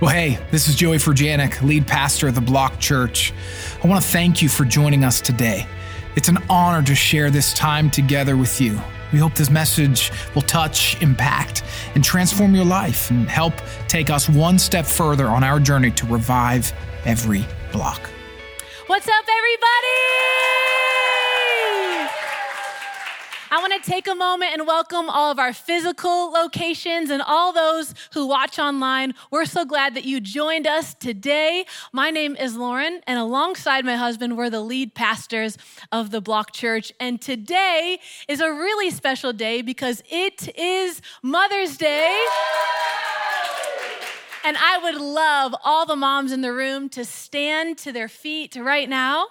Well, hey, this is Joey Furjanic, lead pastor of the Block Church. I want to thank you for joining us today. It's an honor to share this time together with you. We hope this message will touch, impact, and transform your life and help take us one step further on our journey to revive every block. What's up, everybody? I want to take a moment and welcome all of our physical locations and all those who watch online. We're so glad that you joined us today. My name is Lauren, and alongside my husband, we're the lead pastors of the Block Church. And today is a really special day because it is Mother's Day. And I would love all the moms in the room to stand to their feet right now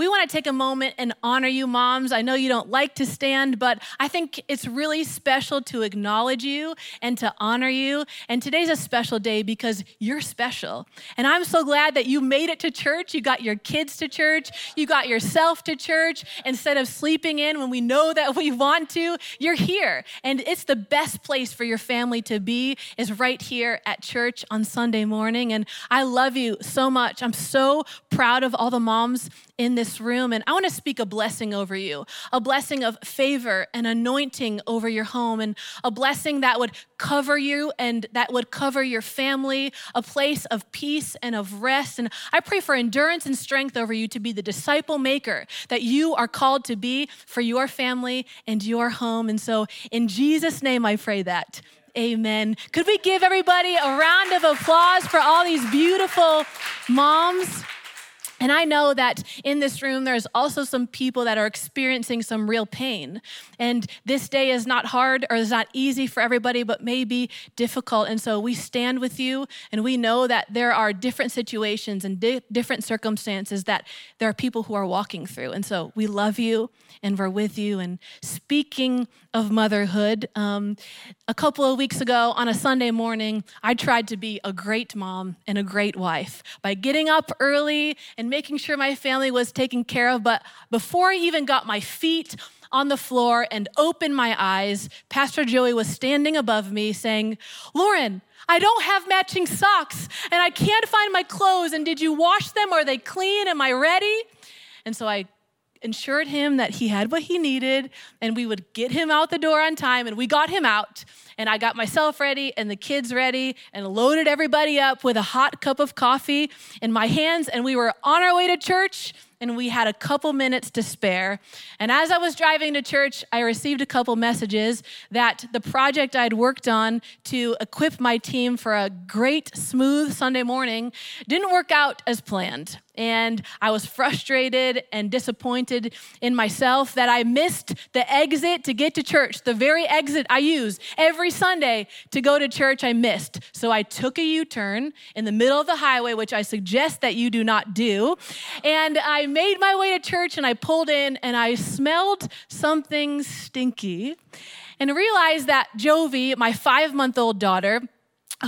we want to take a moment and honor you, moms. I know you don't like to stand, but I think it's really special to acknowledge you and to honor you. And today's a special day because you're special. And I'm so glad that you made it to church. You got your kids to church. You got yourself to church. Instead of sleeping in when we know that we want to, you're here. And it's the best place for your family to be is right here at church on Sunday morning. And I love you so much. I'm so proud of all the moms in this room. And I want to speak a blessing over you a blessing of favor and anointing over your home, and a blessing that would cover you and that would cover your family, a place of peace and of rest. And I pray for endurance and strength over you to be the disciple maker that you are called to be for your family and your home. And so, in Jesus' name, I pray that. Amen. Could we give everybody a round of applause for all these beautiful moms? And I know that in this room, there's also some people that are experiencing some real pain. And this day is not hard or is not easy for everybody, but may be difficult. And so we stand with you and we know that there are different situations and di- different circumstances that there are people who are walking through. And so we love you and we're with you. And speaking of motherhood, um, a couple of weeks ago on a Sunday morning, I tried to be a great mom and a great wife by getting up early and making sure my family was taken care of. But before I even got my feet on the floor and opened my eyes, Pastor Joey was standing above me saying, Lauren, I don't have matching socks and I can't find my clothes. And did you wash them? Are they clean? Am I ready? And so I ensured him that he had what he needed and we would get him out the door on time and we got him out and i got myself ready and the kids ready and loaded everybody up with a hot cup of coffee in my hands and we were on our way to church and we had a couple minutes to spare. And as I was driving to church, I received a couple messages that the project I'd worked on to equip my team for a great, smooth Sunday morning didn't work out as planned and I was frustrated and disappointed in myself that I missed the exit to get to church, the very exit I use every Sunday to go to church, I missed. So I took a U turn in the middle of the highway, which I suggest that you do not do. And I made my way to church and I pulled in and I smelled something stinky and realized that Jovi, my five month old daughter,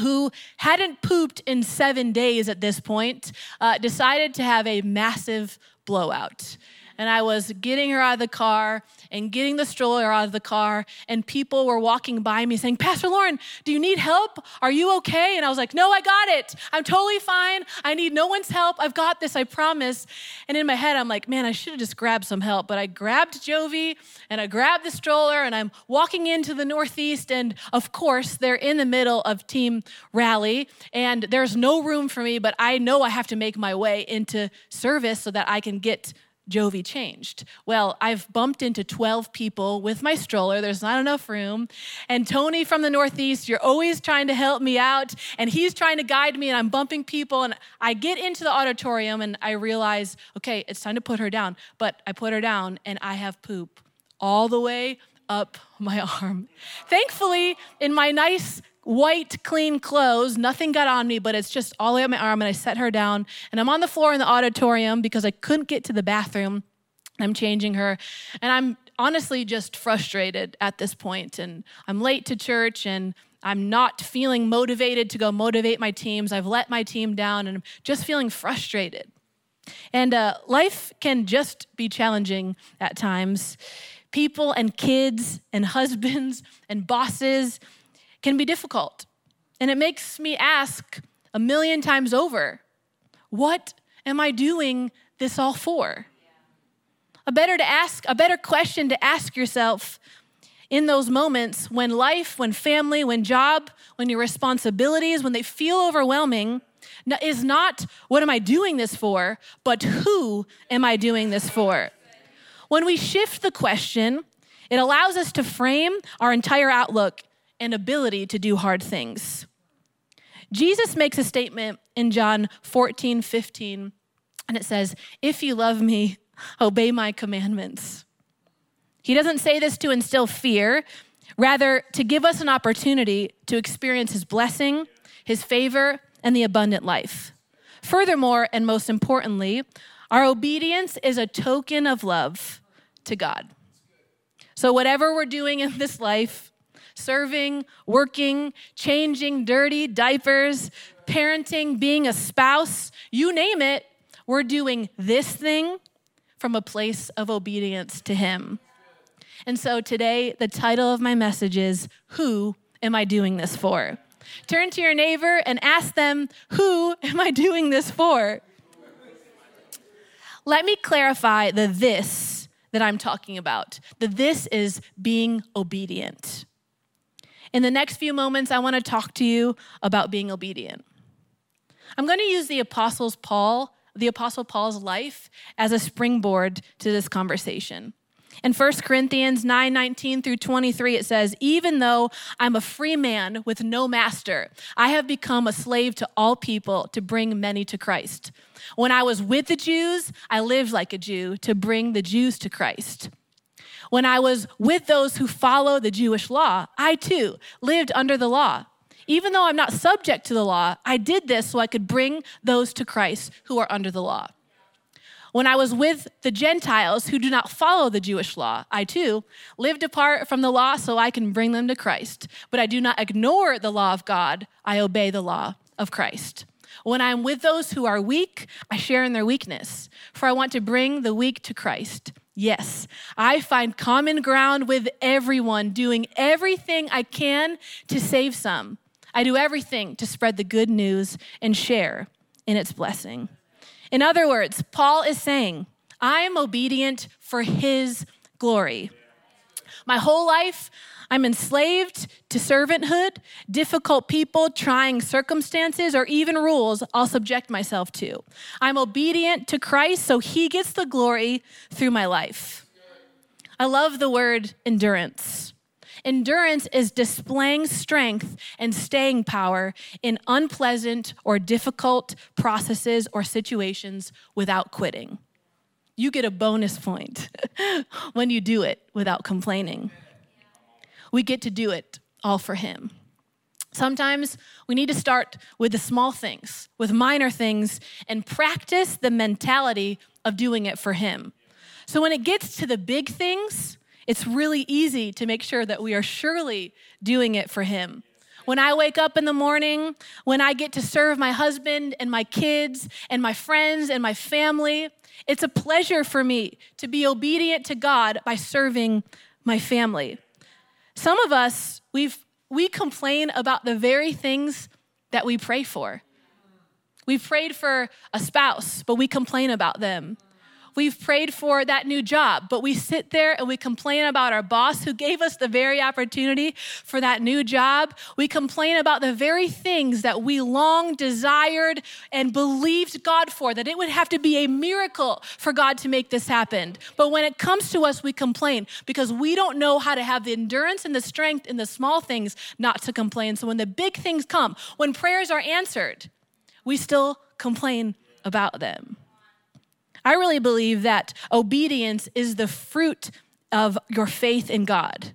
who hadn't pooped in seven days at this point, uh, decided to have a massive blowout and I was getting her out of the car and getting the stroller out of the car, and people were walking by me saying, Pastor Lauren, do you need help? Are you okay? And I was like, No, I got it. I'm totally fine. I need no one's help. I've got this, I promise. And in my head, I'm like, Man, I should have just grabbed some help. But I grabbed Jovi and I grabbed the stroller, and I'm walking into the Northeast, and of course, they're in the middle of team rally, and there's no room for me, but I know I have to make my way into service so that I can get Jovi changed? Well, I've bumped into 12 people with my stroller. There's not enough room. And Tony from the Northeast, you're always trying to help me out. And he's trying to guide me, and I'm bumping people. And I get into the auditorium and I realize, okay, it's time to put her down. But I put her down, and I have poop all the way up my arm. Thankfully, in my nice white, clean clothes. Nothing got on me, but it's just all up my arm. And I set her down. And I'm on the floor in the auditorium because I couldn't get to the bathroom. I'm changing her. And I'm honestly just frustrated at this point. And I'm late to church and I'm not feeling motivated to go motivate my teams. I've let my team down and I'm just feeling frustrated. And uh, life can just be challenging at times. People and kids and husbands and bosses can be difficult. And it makes me ask a million times over what am I doing this all for? A better to ask, a better question to ask yourself in those moments when life, when family, when job, when your responsibilities, when they feel overwhelming, is not what am I doing this for, but who am I doing this for? When we shift the question, it allows us to frame our entire outlook and ability to do hard things. Jesus makes a statement in John 14, 15, and it says, If you love me, obey my commandments. He doesn't say this to instill fear, rather, to give us an opportunity to experience his blessing, his favor, and the abundant life. Furthermore, and most importantly, our obedience is a token of love to God. So, whatever we're doing in this life, serving, working, changing dirty diapers, parenting, being a spouse, you name it, we're doing this thing from a place of obedience to Him. And so today, the title of my message is Who Am I Doing This For? Turn to your neighbor and ask them, Who am I doing this for? Let me clarify the this that I'm talking about. The this is being obedient. In the next few moments, I want to talk to you about being obedient. I'm going to use the apostles Paul, the apostle Paul's life as a springboard to this conversation. In 1 Corinthians 9 19 through 23, it says, Even though I'm a free man with no master, I have become a slave to all people to bring many to Christ. When I was with the Jews, I lived like a Jew to bring the Jews to Christ. When I was with those who follow the Jewish law, I too lived under the law. Even though I'm not subject to the law, I did this so I could bring those to Christ who are under the law. When I was with the Gentiles who do not follow the Jewish law, I too lived apart from the law so I can bring them to Christ. But I do not ignore the law of God, I obey the law of Christ. When I am with those who are weak, I share in their weakness, for I want to bring the weak to Christ. Yes, I find common ground with everyone, doing everything I can to save some. I do everything to spread the good news and share in its blessing. In other words, Paul is saying, I am obedient for his glory. My whole life, I'm enslaved to servanthood, difficult people, trying circumstances, or even rules I'll subject myself to. I'm obedient to Christ so he gets the glory through my life. I love the word endurance. Endurance is displaying strength and staying power in unpleasant or difficult processes or situations without quitting. You get a bonus point when you do it without complaining. We get to do it all for Him. Sometimes we need to start with the small things, with minor things, and practice the mentality of doing it for Him. So when it gets to the big things, it's really easy to make sure that we are surely doing it for Him. When I wake up in the morning, when I get to serve my husband and my kids and my friends and my family, it's a pleasure for me to be obedient to God by serving my family. Some of us, we've, we complain about the very things that we pray for. We've prayed for a spouse, but we complain about them. We've prayed for that new job, but we sit there and we complain about our boss who gave us the very opportunity for that new job. We complain about the very things that we long desired and believed God for, that it would have to be a miracle for God to make this happen. But when it comes to us, we complain because we don't know how to have the endurance and the strength in the small things not to complain. So when the big things come, when prayers are answered, we still complain about them. I really believe that obedience is the fruit of your faith in God.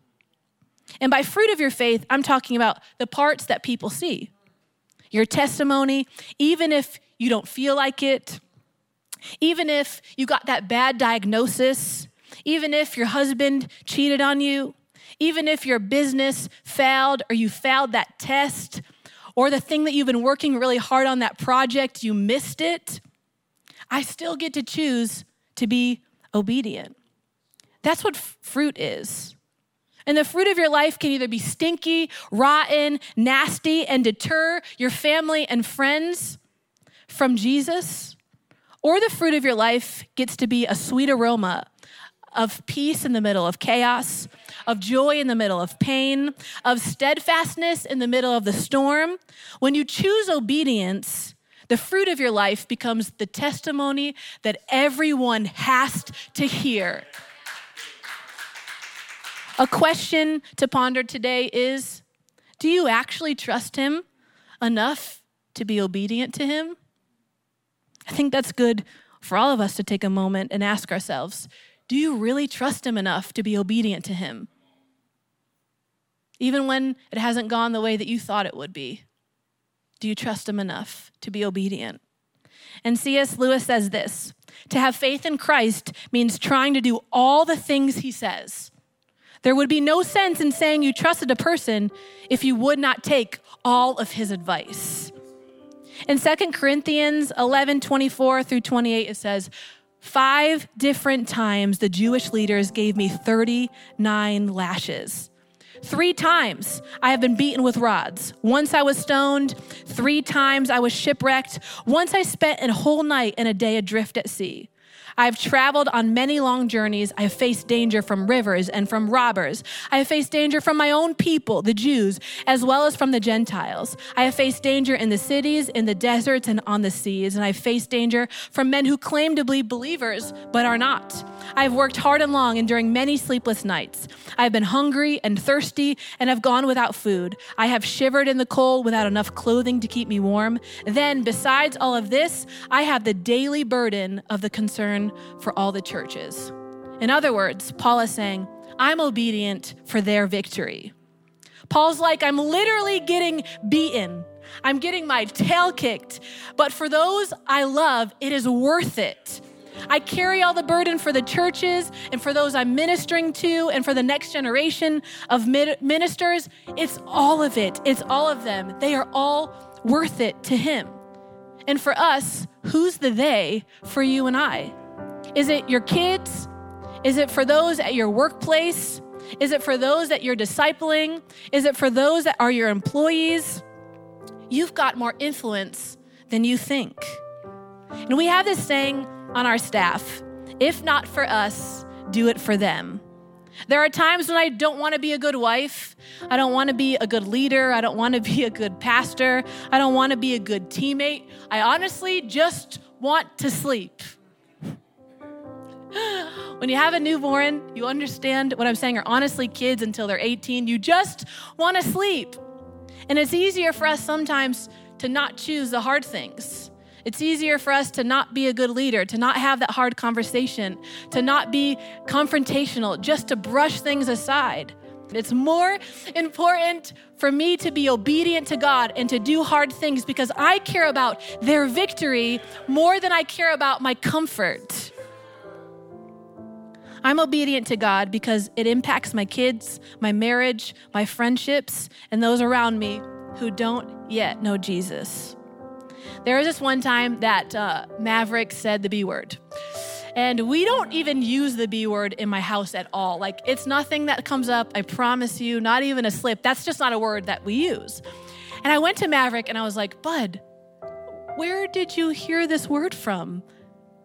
And by fruit of your faith, I'm talking about the parts that people see. Your testimony, even if you don't feel like it, even if you got that bad diagnosis, even if your husband cheated on you, even if your business failed or you failed that test, or the thing that you've been working really hard on that project, you missed it, I still get to choose to be obedient. That's what f- fruit is. And the fruit of your life can either be stinky, rotten, nasty, and deter your family and friends from Jesus, or the fruit of your life gets to be a sweet aroma of peace in the middle of chaos, of joy in the middle of pain, of steadfastness in the middle of the storm. When you choose obedience, the fruit of your life becomes the testimony that everyone has to hear. A question to ponder today is Do you actually trust Him enough to be obedient to Him? I think that's good for all of us to take a moment and ask ourselves Do you really trust Him enough to be obedient to Him? Even when it hasn't gone the way that you thought it would be, do you trust Him enough to be obedient? And C.S. Lewis says this To have faith in Christ means trying to do all the things He says there would be no sense in saying you trusted a person if you would not take all of his advice. In 2 Corinthians 11 24 through 28, it says, Five different times the Jewish leaders gave me 39 lashes. Three times I have been beaten with rods. Once I was stoned. Three times I was shipwrecked. Once I spent a whole night and a day adrift at sea. I have traveled on many long journeys. I have faced danger from rivers and from robbers. I have faced danger from my own people, the Jews, as well as from the Gentiles. I have faced danger in the cities, in the deserts, and on the seas. And I have faced danger from men who claim to be believers but are not. I have worked hard and long, enduring many sleepless nights. I have been hungry and thirsty and have gone without food. I have shivered in the cold without enough clothing to keep me warm. Then, besides all of this, I have the daily burden of the concern for all the churches. In other words, Paul is saying, I'm obedient for their victory. Paul's like, I'm literally getting beaten. I'm getting my tail kicked. But for those I love, it is worth it. I carry all the burden for the churches and for those I'm ministering to and for the next generation of ministers. It's all of it. It's all of them. They are all worth it to Him. And for us, who's the they for you and I? Is it your kids? Is it for those at your workplace? Is it for those that you're discipling? Is it for those that are your employees? You've got more influence than you think. And we have this saying on our staff if not for us, do it for them. There are times when I don't want to be a good wife. I don't want to be a good leader. I don't want to be a good pastor. I don't want to be a good teammate. I honestly just want to sleep. When you have a newborn, you understand what I'm saying, or honestly, kids until they're 18, you just want to sleep. And it's easier for us sometimes to not choose the hard things. It's easier for us to not be a good leader, to not have that hard conversation, to not be confrontational, just to brush things aside. It's more important for me to be obedient to God and to do hard things because I care about their victory more than I care about my comfort. I'm obedient to God because it impacts my kids, my marriage, my friendships, and those around me who don't yet know Jesus. There was this one time that uh, Maverick said the B word. And we don't even use the B word in my house at all. Like, it's nothing that comes up, I promise you, not even a slip. That's just not a word that we use. And I went to Maverick and I was like, Bud, where did you hear this word from?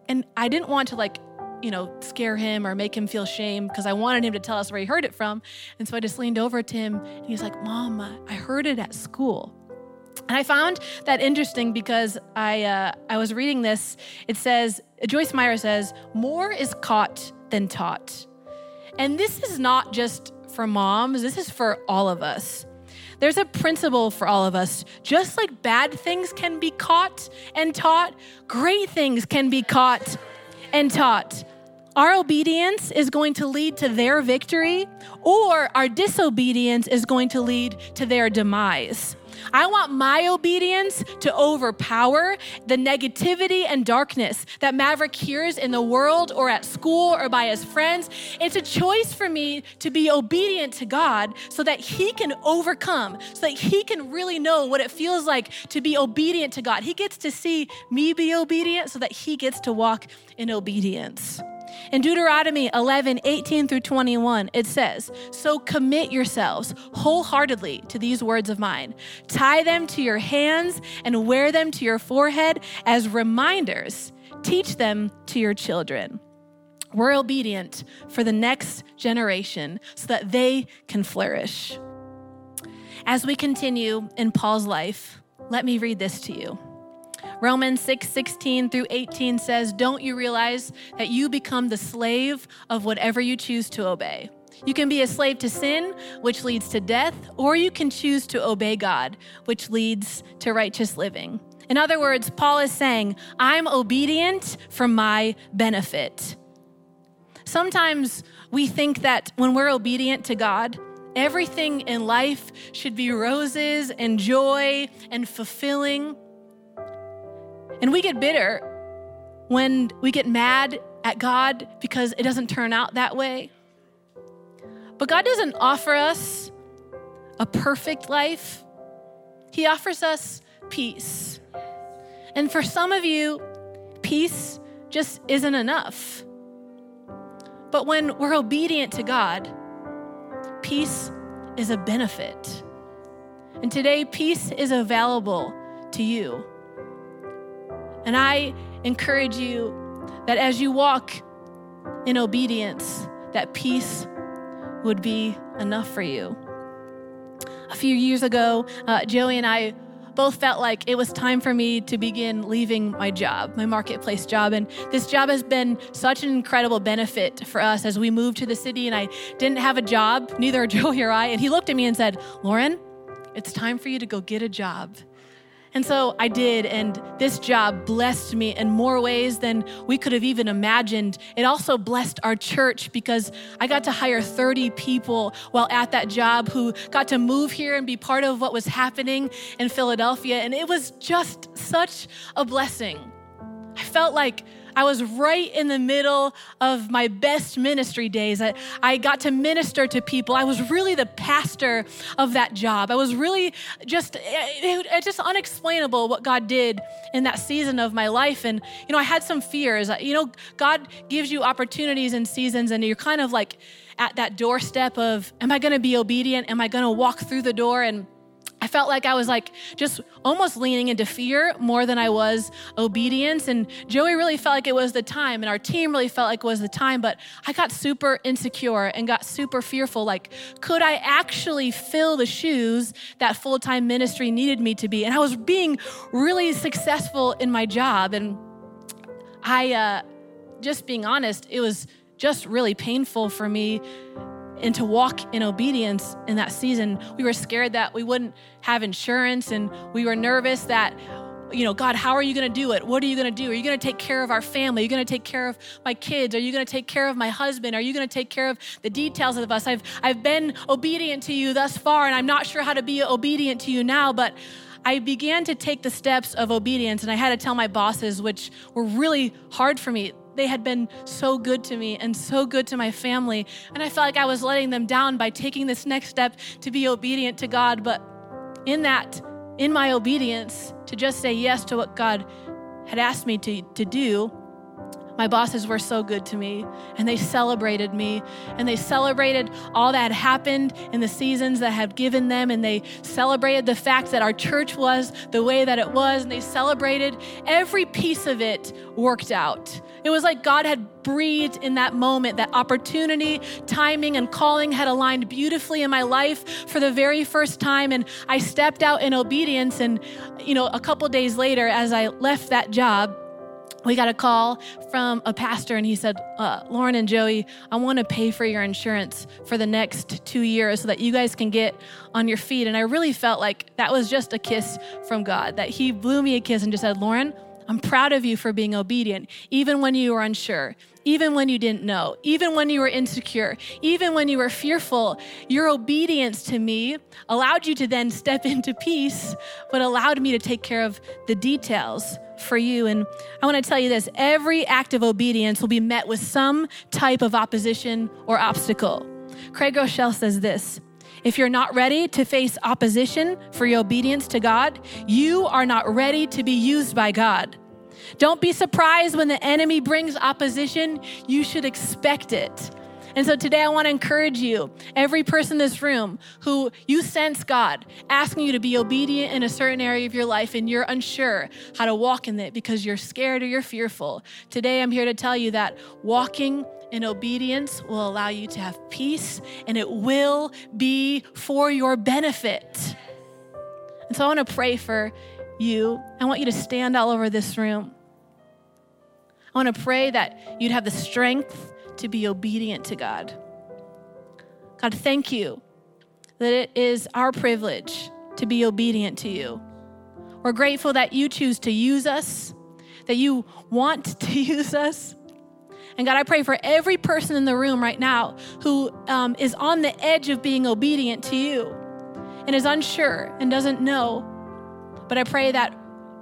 And I didn't want to like you know, scare him or make him feel shame because I wanted him to tell us where he heard it from. And so I just leaned over to him and he's like, Mom, I heard it at school. And I found that interesting because I, uh, I was reading this. It says, Joyce Meyer says, more is caught than taught. And this is not just for moms, this is for all of us. There's a principle for all of us. Just like bad things can be caught and taught, great things can be caught and taught. Our obedience is going to lead to their victory, or our disobedience is going to lead to their demise. I want my obedience to overpower the negativity and darkness that Maverick hears in the world or at school or by his friends. It's a choice for me to be obedient to God so that he can overcome, so that he can really know what it feels like to be obedient to God. He gets to see me be obedient so that he gets to walk in obedience. In Deuteronomy 11, 18 through 21, it says, So commit yourselves wholeheartedly to these words of mine. Tie them to your hands and wear them to your forehead as reminders. Teach them to your children. We're obedient for the next generation so that they can flourish. As we continue in Paul's life, let me read this to you. Romans 6 16 through 18 says, Don't you realize that you become the slave of whatever you choose to obey? You can be a slave to sin, which leads to death, or you can choose to obey God, which leads to righteous living. In other words, Paul is saying, I'm obedient for my benefit. Sometimes we think that when we're obedient to God, everything in life should be roses and joy and fulfilling. And we get bitter when we get mad at God because it doesn't turn out that way. But God doesn't offer us a perfect life, He offers us peace. And for some of you, peace just isn't enough. But when we're obedient to God, peace is a benefit. And today, peace is available to you. And I encourage you that as you walk in obedience, that peace would be enough for you. A few years ago, uh, Joey and I both felt like it was time for me to begin leaving my job, my marketplace job. And this job has been such an incredible benefit for us as we moved to the city. And I didn't have a job, neither Joey or I. And he looked at me and said, Lauren, it's time for you to go get a job. And so I did, and this job blessed me in more ways than we could have even imagined. It also blessed our church because I got to hire 30 people while at that job who got to move here and be part of what was happening in Philadelphia. And it was just such a blessing. I felt like I was right in the middle of my best ministry days. I, I got to minister to people. I was really the pastor of that job. I was really just, it, it, just unexplainable what God did in that season of my life. And, you know, I had some fears. You know, God gives you opportunities and seasons, and you're kind of like at that doorstep of, am I going to be obedient? Am I going to walk through the door? And, I felt like I was like just almost leaning into fear more than I was obedience. And Joey really felt like it was the time, and our team really felt like it was the time. But I got super insecure and got super fearful. Like, could I actually fill the shoes that full time ministry needed me to be? And I was being really successful in my job. And I, uh, just being honest, it was just really painful for me and to walk in obedience in that season. We were scared that we wouldn't have insurance and we were nervous that you know, God, how are you going to do it? What are you going to do? Are you going to take care of our family? Are you going to take care of my kids? Are you going to take care of my husband? Are you going to take care of the details of us? I've I've been obedient to you thus far and I'm not sure how to be obedient to you now, but I began to take the steps of obedience and I had to tell my bosses which were really hard for me they had been so good to me and so good to my family. And I felt like I was letting them down by taking this next step to be obedient to God. But in that, in my obedience, to just say yes to what God had asked me to, to do, my bosses were so good to me and they celebrated me and they celebrated all that happened in the seasons that had given them and they celebrated the fact that our church was the way that it was and they celebrated every piece of it worked out. It was like God had breathed in that moment, that opportunity, timing, and calling had aligned beautifully in my life for the very first time. And I stepped out in obedience. And, you know, a couple days later, as I left that job, we got a call from a pastor and he said, uh, Lauren and Joey, I want to pay for your insurance for the next two years so that you guys can get on your feet. And I really felt like that was just a kiss from God, that he blew me a kiss and just said, Lauren, I'm proud of you for being obedient, even when you were unsure, even when you didn't know, even when you were insecure, even when you were fearful. Your obedience to me allowed you to then step into peace, but allowed me to take care of the details for you. And I want to tell you this every act of obedience will be met with some type of opposition or obstacle. Craig Groeschel says this. If you're not ready to face opposition for your obedience to God, you are not ready to be used by God. Don't be surprised when the enemy brings opposition. You should expect it. And so today I want to encourage you, every person in this room who you sense God asking you to be obedient in a certain area of your life and you're unsure how to walk in it because you're scared or you're fearful. Today I'm here to tell you that walking in obedience will allow you to have peace and it will be for your benefit. And so I want to pray for you. I want you to stand all over this room. I want to pray that you'd have the strength to be obedient to God. God, thank you that it is our privilege to be obedient to you. We're grateful that you choose to use us, that you want to use us. And God, I pray for every person in the room right now who um, is on the edge of being obedient to you and is unsure and doesn't know. But I pray that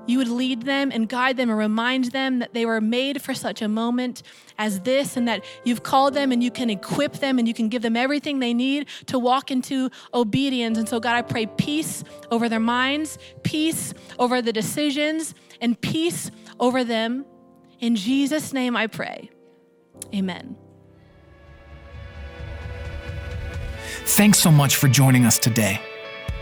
you would lead them and guide them and remind them that they were made for such a moment as this and that you've called them and you can equip them and you can give them everything they need to walk into obedience. And so, God, I pray peace over their minds, peace over the decisions, and peace over them. In Jesus' name I pray. Amen. Thanks so much for joining us today.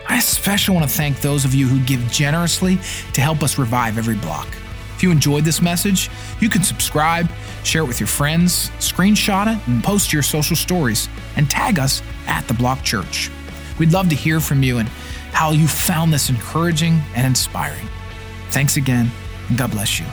I especially want to thank those of you who give generously to help us revive every block. If you enjoyed this message, you can subscribe, share it with your friends, screenshot it, and post your social stories, and tag us at The Block Church. We'd love to hear from you and how you found this encouraging and inspiring. Thanks again, and God bless you.